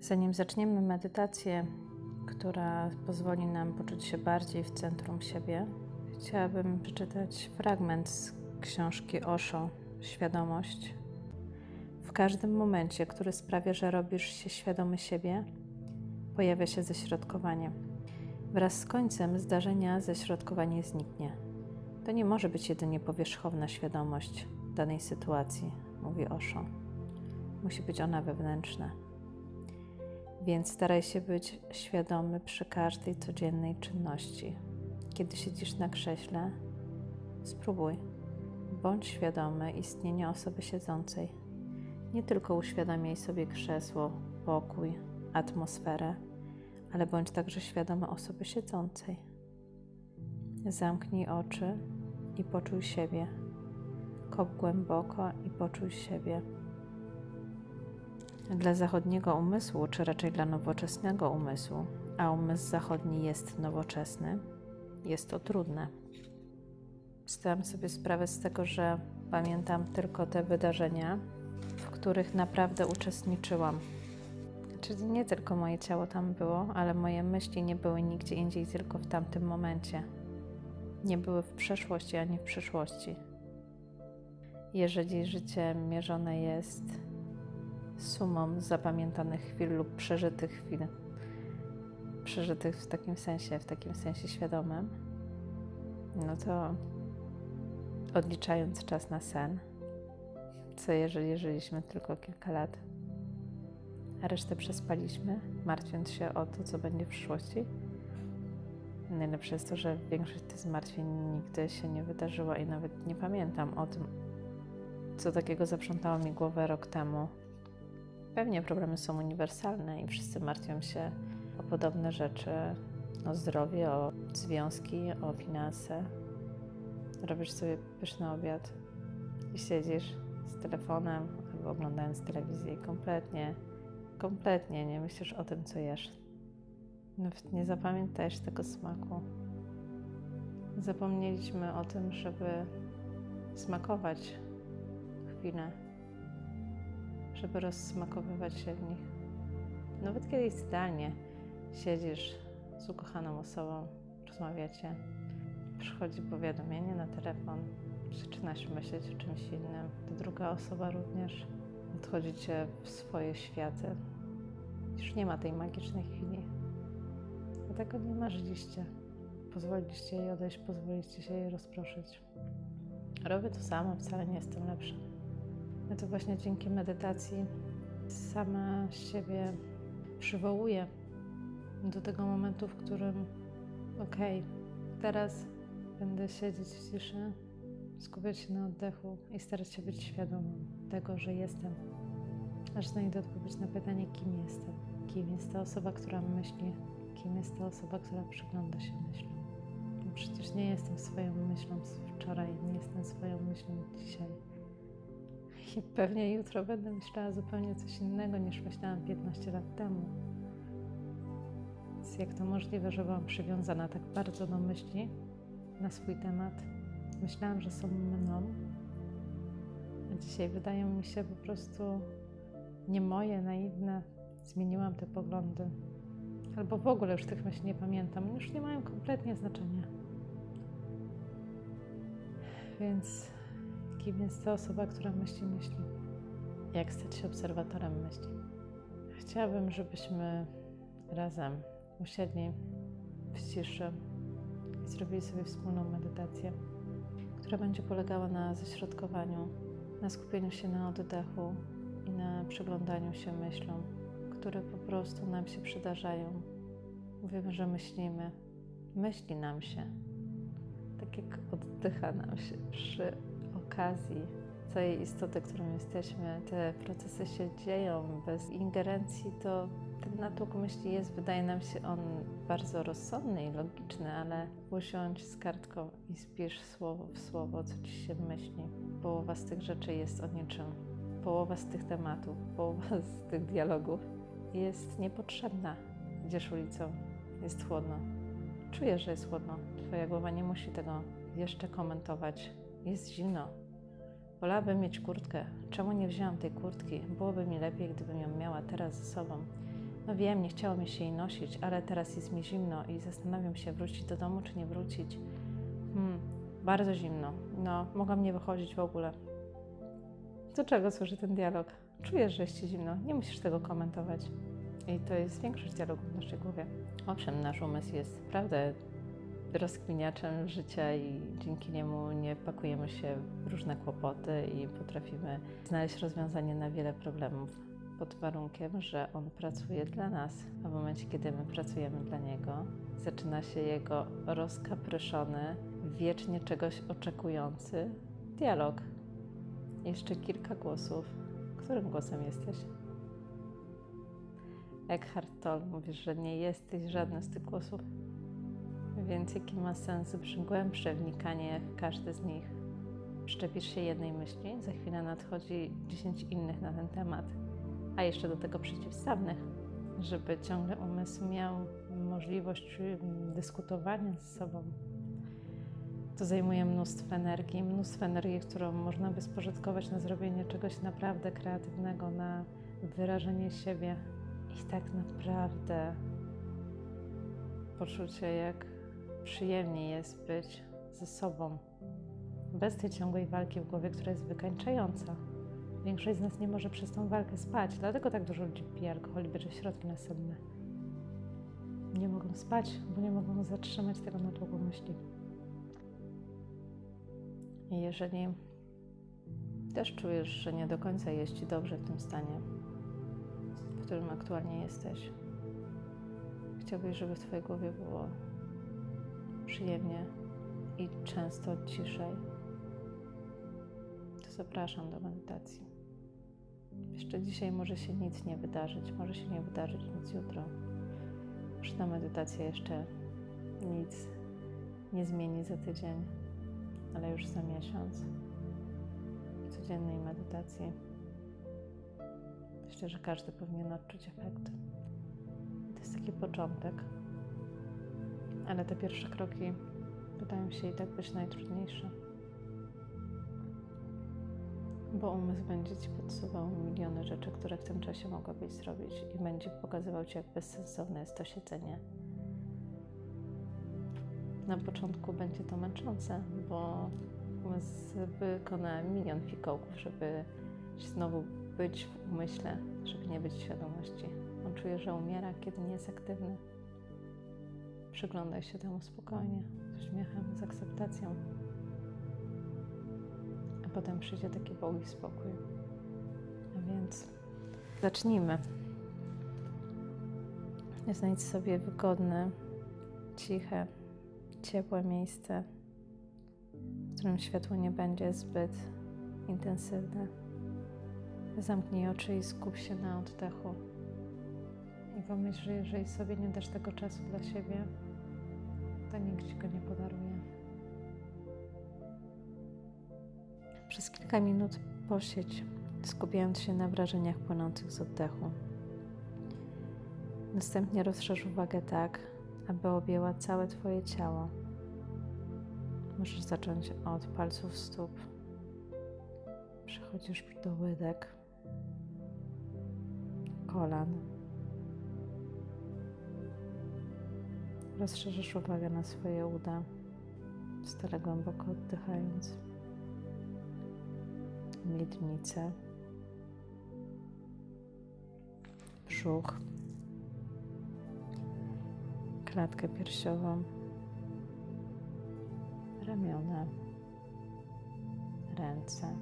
Zanim zaczniemy medytację, która pozwoli nam poczuć się bardziej w centrum siebie, chciałabym przeczytać fragment z książki Osho Świadomość. W każdym momencie, który sprawia, że robisz się świadomy siebie, pojawia się ześrodkowanie. Wraz z końcem zdarzenia ześrodkowanie zniknie. To nie może być jedynie powierzchowna świadomość danej sytuacji, mówi Osho. Musi być ona wewnętrzna. Więc staraj się być świadomy przy każdej codziennej czynności. Kiedy siedzisz na krześle, spróbuj. Bądź świadomy istnienia osoby siedzącej. Nie tylko uświadamiaj sobie krzesło, pokój, atmosferę, ale bądź także świadomy osoby siedzącej. Zamknij oczy i poczuj siebie. Kop głęboko i poczuj siebie. Dla zachodniego umysłu, czy raczej dla nowoczesnego umysłu, a umysł zachodni jest nowoczesny, jest to trudne. Zdałam sobie sprawę z tego, że pamiętam tylko te wydarzenia, w których naprawdę uczestniczyłam. Czyli nie tylko moje ciało tam było, ale moje myśli nie były nigdzie indziej, tylko w tamtym momencie. Nie były w przeszłości ani w przyszłości. Jeżeli życie mierzone jest sumą zapamiętanych chwil lub przeżytych chwil, przeżytych w takim sensie, w takim sensie świadomym, no to odliczając czas na sen, co jeżeli żyliśmy tylko kilka lat, a resztę przespaliśmy, martwiąc się o to, co będzie w przyszłości. Najlepsze jest to, że większość tych zmartwień nigdy się nie wydarzyła i nawet nie pamiętam o tym, co takiego zaprzątało mi głowę rok temu. Pewnie problemy są uniwersalne i wszyscy martwią się o podobne rzeczy, o zdrowie, o związki, o finanse. Robisz sobie pyszny obiad i siedzisz z telefonem albo oglądając telewizję i kompletnie Kompletnie nie myślisz o tym, co jesz. Nawet nie zapamiętajesz tego smaku. Zapomnieliśmy o tym, żeby smakować chwilę, żeby rozsmakowywać się w nich. Nawet kiedy jest idealnie, siedzisz z ukochaną osobą, rozmawiacie, przychodzi powiadomienie na telefon, zaczynasz myśleć o czymś innym, to druga osoba również odchodzicie w swoje światy. Już nie ma tej magicznej chwili. Dlatego nie marzyliście. Pozwoliliście jej odejść, pozwoliliście się jej rozproszyć. Robię to samo, wcale nie jestem lepsza. Ja to właśnie dzięki medytacji sama siebie przywołuję do tego momentu, w którym okej, okay, teraz będę siedzieć w ciszy, skupiać się na oddechu i starać się być świadomą tego, że jestem. Aż znajdę odpowiedź na pytanie, kim jestem. Kim jest ta osoba, która myśli, kim jest ta osoba, która przygląda się myślom. Przecież nie jestem swoją myślą z wczoraj, nie jestem swoją myślą dzisiaj. I pewnie jutro będę myślała zupełnie coś innego niż myślałam 15 lat temu. Więc jak to możliwe, że byłam przywiązana tak bardzo do myśli na swój temat? Myślałam, że są mną, a dzisiaj wydają mi się po prostu nie moje, naiwne. Zmieniłam te poglądy. Albo w ogóle już tych myśli nie pamiętam. Już nie mają kompletnie znaczenia. Więc kim jest ta osoba, która myśli myśli? Jak stać się obserwatorem myśli? Chciałabym, żebyśmy razem usiedli w ciszy i zrobili sobie wspólną medytację która będzie polegała na ześrodkowaniu, na skupieniu się na oddechu i na przyglądaniu się myślom, które po prostu nam się przydarzają. Mówimy, że myślimy, myśli nam się, tak jak oddycha nam się przy okazji całej istoty, którą jesteśmy. Te procesy się dzieją bez ingerencji, to ten natłok myśli jest, wydaje nam się on bardzo rozsądny i logiczny, ale usiądź z kartką i spisz słowo w słowo, co ci się myśli. Połowa z tych rzeczy jest o niczym. Połowa z tych tematów, połowa z tych dialogów jest niepotrzebna. Idziesz ulicą, jest chłodno. Czujesz, że jest chłodno. Twoja głowa nie musi tego jeszcze komentować. Jest zimno. Wolałabym mieć kurtkę. Czemu nie wzięłam tej kurtki? Byłoby mi lepiej, gdybym ją miała teraz ze sobą. No wiem, nie chciało mi się jej nosić, ale teraz jest mi zimno i zastanawiam się, wrócić do domu czy nie wrócić. Hmm, bardzo zimno. No, mogłam nie wychodzić w ogóle. Do czego służy ten dialog? Czujesz, że jest ci zimno, nie musisz tego komentować. I to jest większość dialogu w naszej głowie. Owszem, nasz umysł jest naprawdę rozkminiaczem życia i dzięki niemu nie pakujemy się w różne kłopoty i potrafimy znaleźć rozwiązanie na wiele problemów pod warunkiem, że on pracuje dla nas, a w momencie, kiedy my pracujemy dla niego, zaczyna się jego rozkapryszony, wiecznie czegoś oczekujący dialog. Jeszcze kilka głosów. Którym głosem jesteś? Eckhart Tolle mówisz, że nie jesteś żadnym z tych głosów. Więc jaki ma sens głębsze wnikanie w każdy z nich? Szczepisz się jednej myśli, za chwilę nadchodzi 10 innych na ten temat, a jeszcze do tego przeciwstawnych, żeby ciągle umysł miał możliwość dyskutowania ze sobą. To zajmuje mnóstwo energii, mnóstwo energii, którą można by spożytkować na zrobienie czegoś naprawdę kreatywnego, na wyrażenie siebie. I tak naprawdę poczucie, jak przyjemnie jest być ze sobą, bez tej ciągłej walki w głowie, która jest wykańczająca. Większość z nas nie może przez tą walkę spać, dlatego tak dużo ludzi pije alkohol i bierze środki nasenne. Nie mogą spać, bo nie mogą zatrzymać tego natłoku myśli. I jeżeli też czujesz, że nie do końca jest Ci dobrze w tym stanie, w którym aktualnie jesteś, chciałbyś, żeby w Twojej głowie było przyjemnie i często ciszej, to zapraszam do medytacji. Jeszcze dzisiaj może się nic nie wydarzyć, może się nie wydarzyć nic jutro. Może ta medytacja jeszcze nic nie zmieni za tydzień, ale już za miesiąc codziennej medytacji. Myślę, że każdy powinien odczuć efekt. To jest taki początek, ale te pierwsze kroki wydają się i tak być najtrudniejsze. Bo umysł będzie ci podsuwał miliony rzeczy, które w tym czasie mogłabyś zrobić, i będzie pokazywał ci, jak bezsensowne jest to siedzenie. Na początku będzie to męczące, bo umysł wykona milion fikołków, żeby znowu być w umyśle, żeby nie być w świadomości. On czuje, że umiera, kiedy nie jest aktywny. Przyglądaj się temu spokojnie, z uśmiechem, z akceptacją. A potem przyjdzie taki Bogi spokój. A więc zacznijmy. Znajdź sobie wygodne, ciche, ciepłe miejsce, w którym światło nie będzie zbyt intensywne. Zamknij oczy i skup się na oddechu. Pomyśl, że jeżeli sobie nie dasz tego czasu dla siebie, to nikt ci go nie podaruje. Przez kilka minut posiedź, skupiając się na wrażeniach płynących z oddechu. Następnie rozszerz uwagę tak, aby objęła całe Twoje ciało. Możesz zacząć od palców stóp. Przechodzisz do łydek, kolan. Rozszerzysz uwagę na swoje uda, stale głęboko oddychając. Miednicę, brzuch, klatkę piersiową, ramiona, ręce,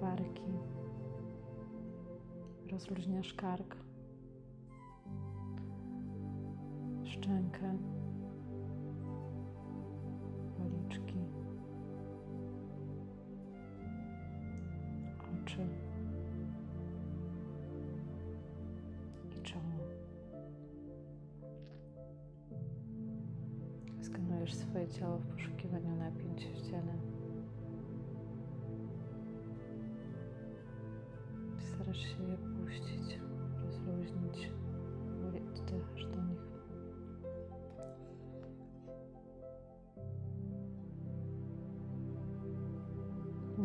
barki. Rozluźniasz kark, szczękę, policzki, oczy i czoło. Skanujesz swoje ciało w poszukiwaniu napięć w ciele. Starasz się je puścić, rozluźnić,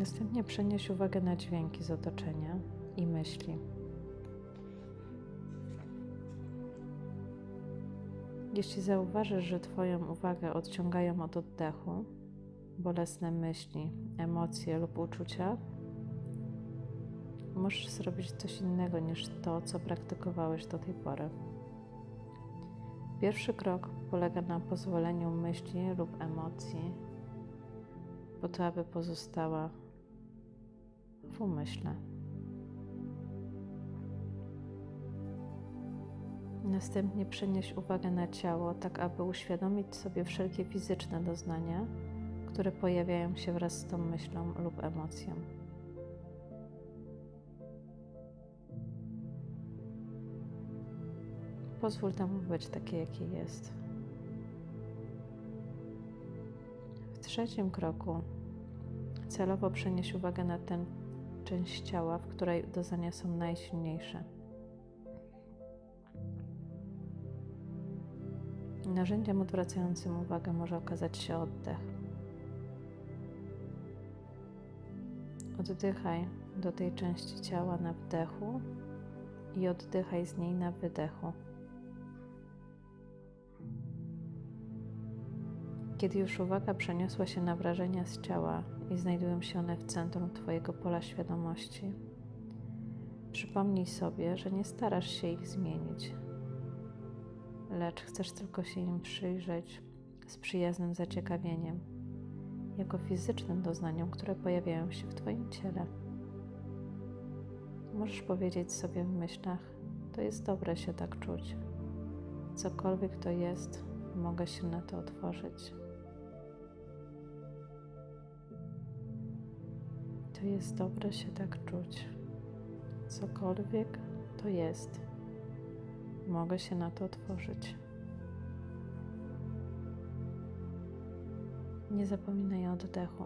Następnie przenieś uwagę na dźwięki z otoczenia i myśli. Jeśli zauważysz, że Twoją uwagę odciągają od oddechu, bolesne myśli, emocje lub uczucia, możesz zrobić coś innego niż to, co praktykowałeś do tej pory. Pierwszy krok polega na pozwoleniu myśli lub emocji, po to, aby pozostała w umyśle. Następnie przenieś uwagę na ciało, tak aby uświadomić sobie wszelkie fizyczne doznania, które pojawiają się wraz z tą myślą lub emocją. Pozwól temu być takie, jakie jest. W trzecim kroku celowo przenieś uwagę na tę część ciała, w której doznania są najsilniejsze. Narzędziem odwracającym uwagę może okazać się oddech. Oddychaj do tej części ciała na wdechu i oddychaj z niej na wydechu. Kiedy już uwaga przeniosła się na wrażenia z ciała i znajdują się one w centrum Twojego pola świadomości, przypomnij sobie, że nie starasz się ich zmienić, lecz chcesz tylko się im przyjrzeć z przyjaznym zaciekawieniem, jako fizycznym doznaniom, które pojawiają się w Twoim ciele. Możesz powiedzieć sobie w myślach: To jest dobre się tak czuć. Cokolwiek to jest, mogę się na to otworzyć. To jest dobre się tak czuć. Cokolwiek to jest, mogę się na to otworzyć. Nie zapominaj oddechu.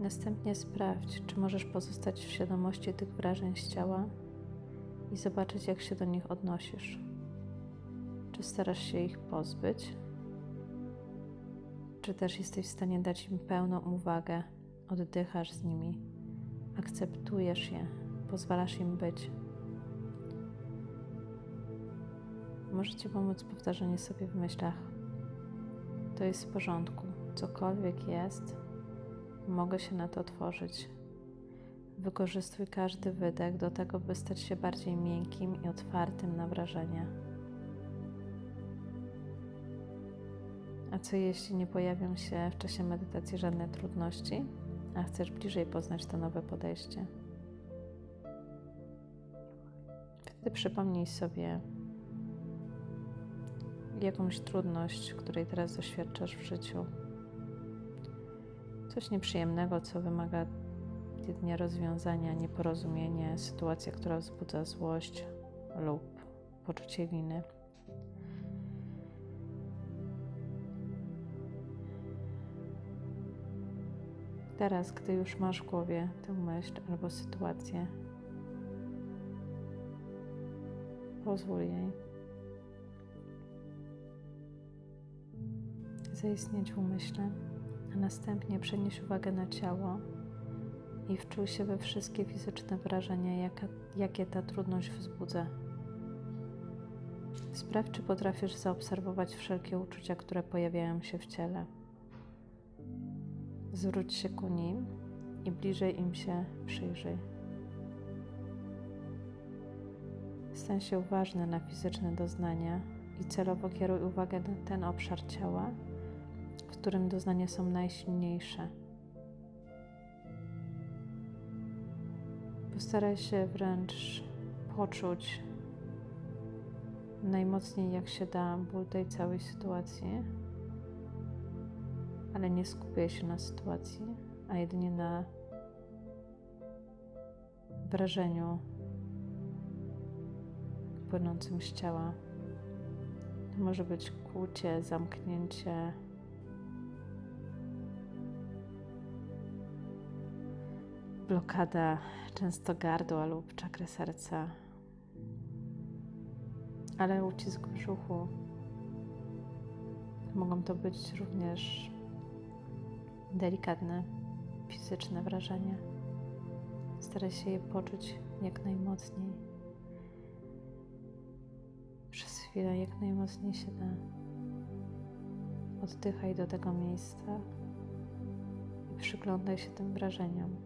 Następnie sprawdź, czy możesz pozostać w świadomości tych wrażeń z ciała i zobaczyć, jak się do nich odnosisz. Czy starasz się ich pozbyć, czy też jesteś w stanie dać im pełną uwagę, oddychasz z nimi, akceptujesz je, pozwalasz im być. Może Ci pomóc powtarzanie sobie w myślach: To jest w porządku, cokolwiek jest, mogę się na to otworzyć. Wykorzystuj każdy wydech do tego, by stać się bardziej miękkim i otwartym na wrażenia. A co jeśli nie pojawią się w czasie medytacji żadne trudności, a chcesz bliżej poznać to nowe podejście? Wtedy przypomnij sobie jakąś trudność, której teraz doświadczasz w życiu. Coś nieprzyjemnego, co wymaga jedynie rozwiązania, nieporozumienie, sytuacja, która wzbudza złość lub poczucie winy. Teraz, gdy już masz w głowie tę myśl albo sytuację, pozwól jej zaistnieć w umyśle, a następnie przenieś uwagę na ciało i wczuj się we wszystkie fizyczne wrażenia, jaka, jakie ta trudność wzbudza. Sprawdź, czy potrafisz zaobserwować wszelkie uczucia, które pojawiają się w ciele. Zwróć się ku nim i bliżej im się przyjrzyj. Stań się uważny na fizyczne doznania i celowo kieruj uwagę na ten obszar ciała, w którym doznania są najsilniejsze. Postaraj się wręcz poczuć najmocniej, jak się da, ból tej całej sytuacji ale nie skupię się na sytuacji, a jedynie na wrażeniu płynącym z ciała. To może być kłucie, zamknięcie. Blokada często gardła lub czakry serca, ale ucisk brzuchu. Mogą to być również delikatne fizyczne wrażenie. Staraj się je poczuć jak najmocniej. Przez chwilę jak najmocniej się da. Oddychaj do tego miejsca i przyglądaj się tym wrażeniom.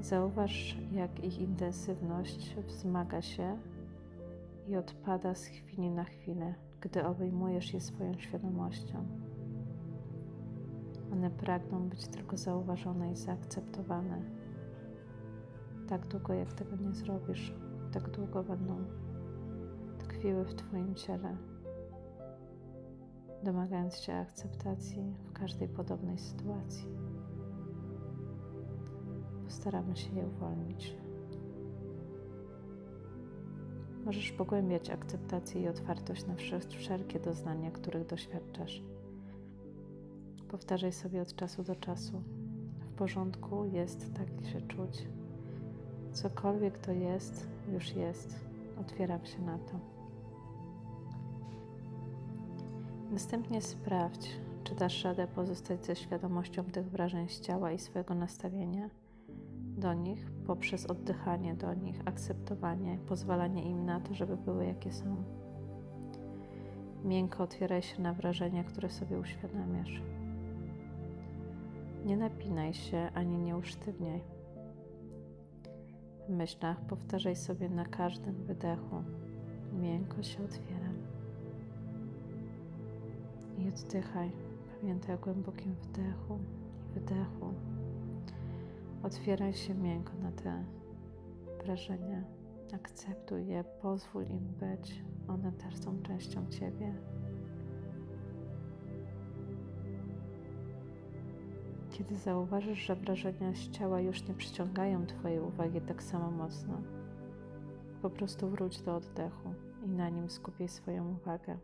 Zauważ, jak ich intensywność wzmaga się i odpada z chwili na chwilę, gdy obejmujesz je swoją świadomością. One pragną być tylko zauważone i zaakceptowane. Tak długo, jak tego nie zrobisz, tak długo będą tkwiły w Twoim ciele, domagając się akceptacji w każdej podobnej sytuacji. Postaramy się je uwolnić. Możesz pogłębiać akceptację i otwartość na wszelkie doznania, których doświadczasz. Powtarzaj sobie od czasu do czasu. W porządku jest tak się czuć. Cokolwiek to jest, już jest. Otwieram się na to. Następnie sprawdź, czy dasz radę pozostać ze świadomością tych wrażeń z ciała i swojego nastawienia do nich poprzez oddychanie do nich, akceptowanie, pozwalanie im na to, żeby były jakie są. Miękko otwieraj się na wrażenia, które sobie uświadamiasz. Nie napinaj się ani nie usztywniaj. W myślach powtarzaj sobie na każdym wydechu. Miękko się otwieram. I oddychaj. Pamiętaj o głębokim wdechu i wydechu. Otwieraj się miękko na te wrażenia. Akceptuj je, pozwól im być. One też są częścią Ciebie. Kiedy zauważysz, że wrażenia z ciała już nie przyciągają Twojej uwagi tak samo mocno, po prostu wróć do oddechu i na nim skupiaj swoją uwagę.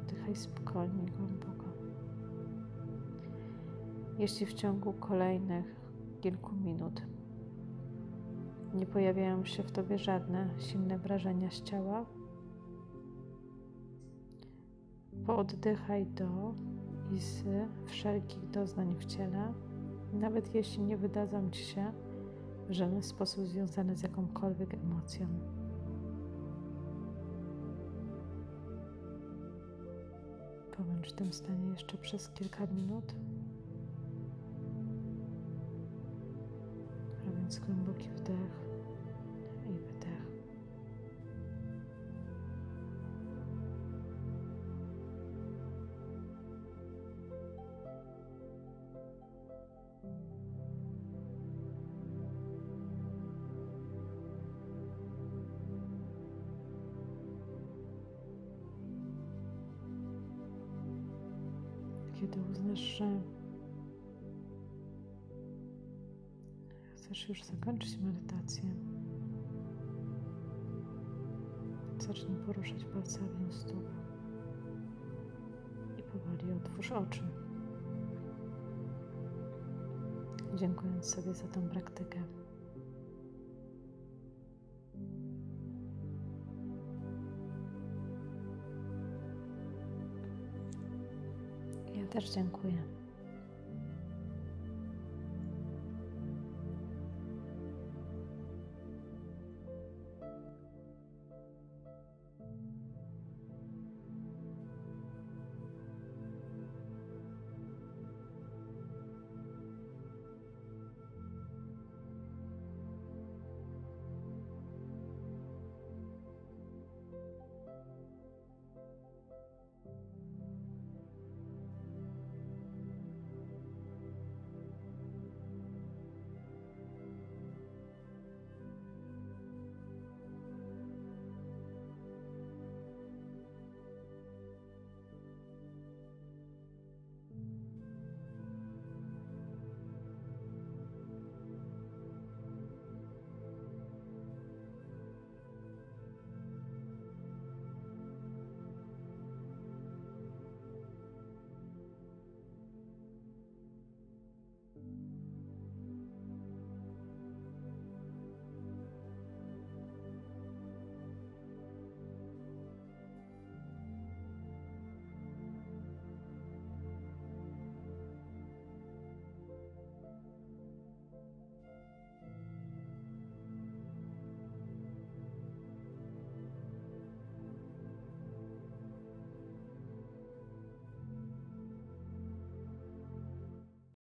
Oddychaj spokojnie, głęboko. Jeśli w ciągu kolejnych kilku minut nie pojawiają się w Tobie żadne silne wrażenia z ciała, pooddychaj do z wszelkich doznań w ciele, nawet jeśli nie wydadzą Ci się w żaden sposób związane z jakąkolwiek emocją. Pobądź w tym stanie jeszcze przez kilka minut, robiąc zacznij poruszać palcami u stóp i powoli otwórz oczy. Dziękując sobie za tą praktykę. Ja też dziękuję.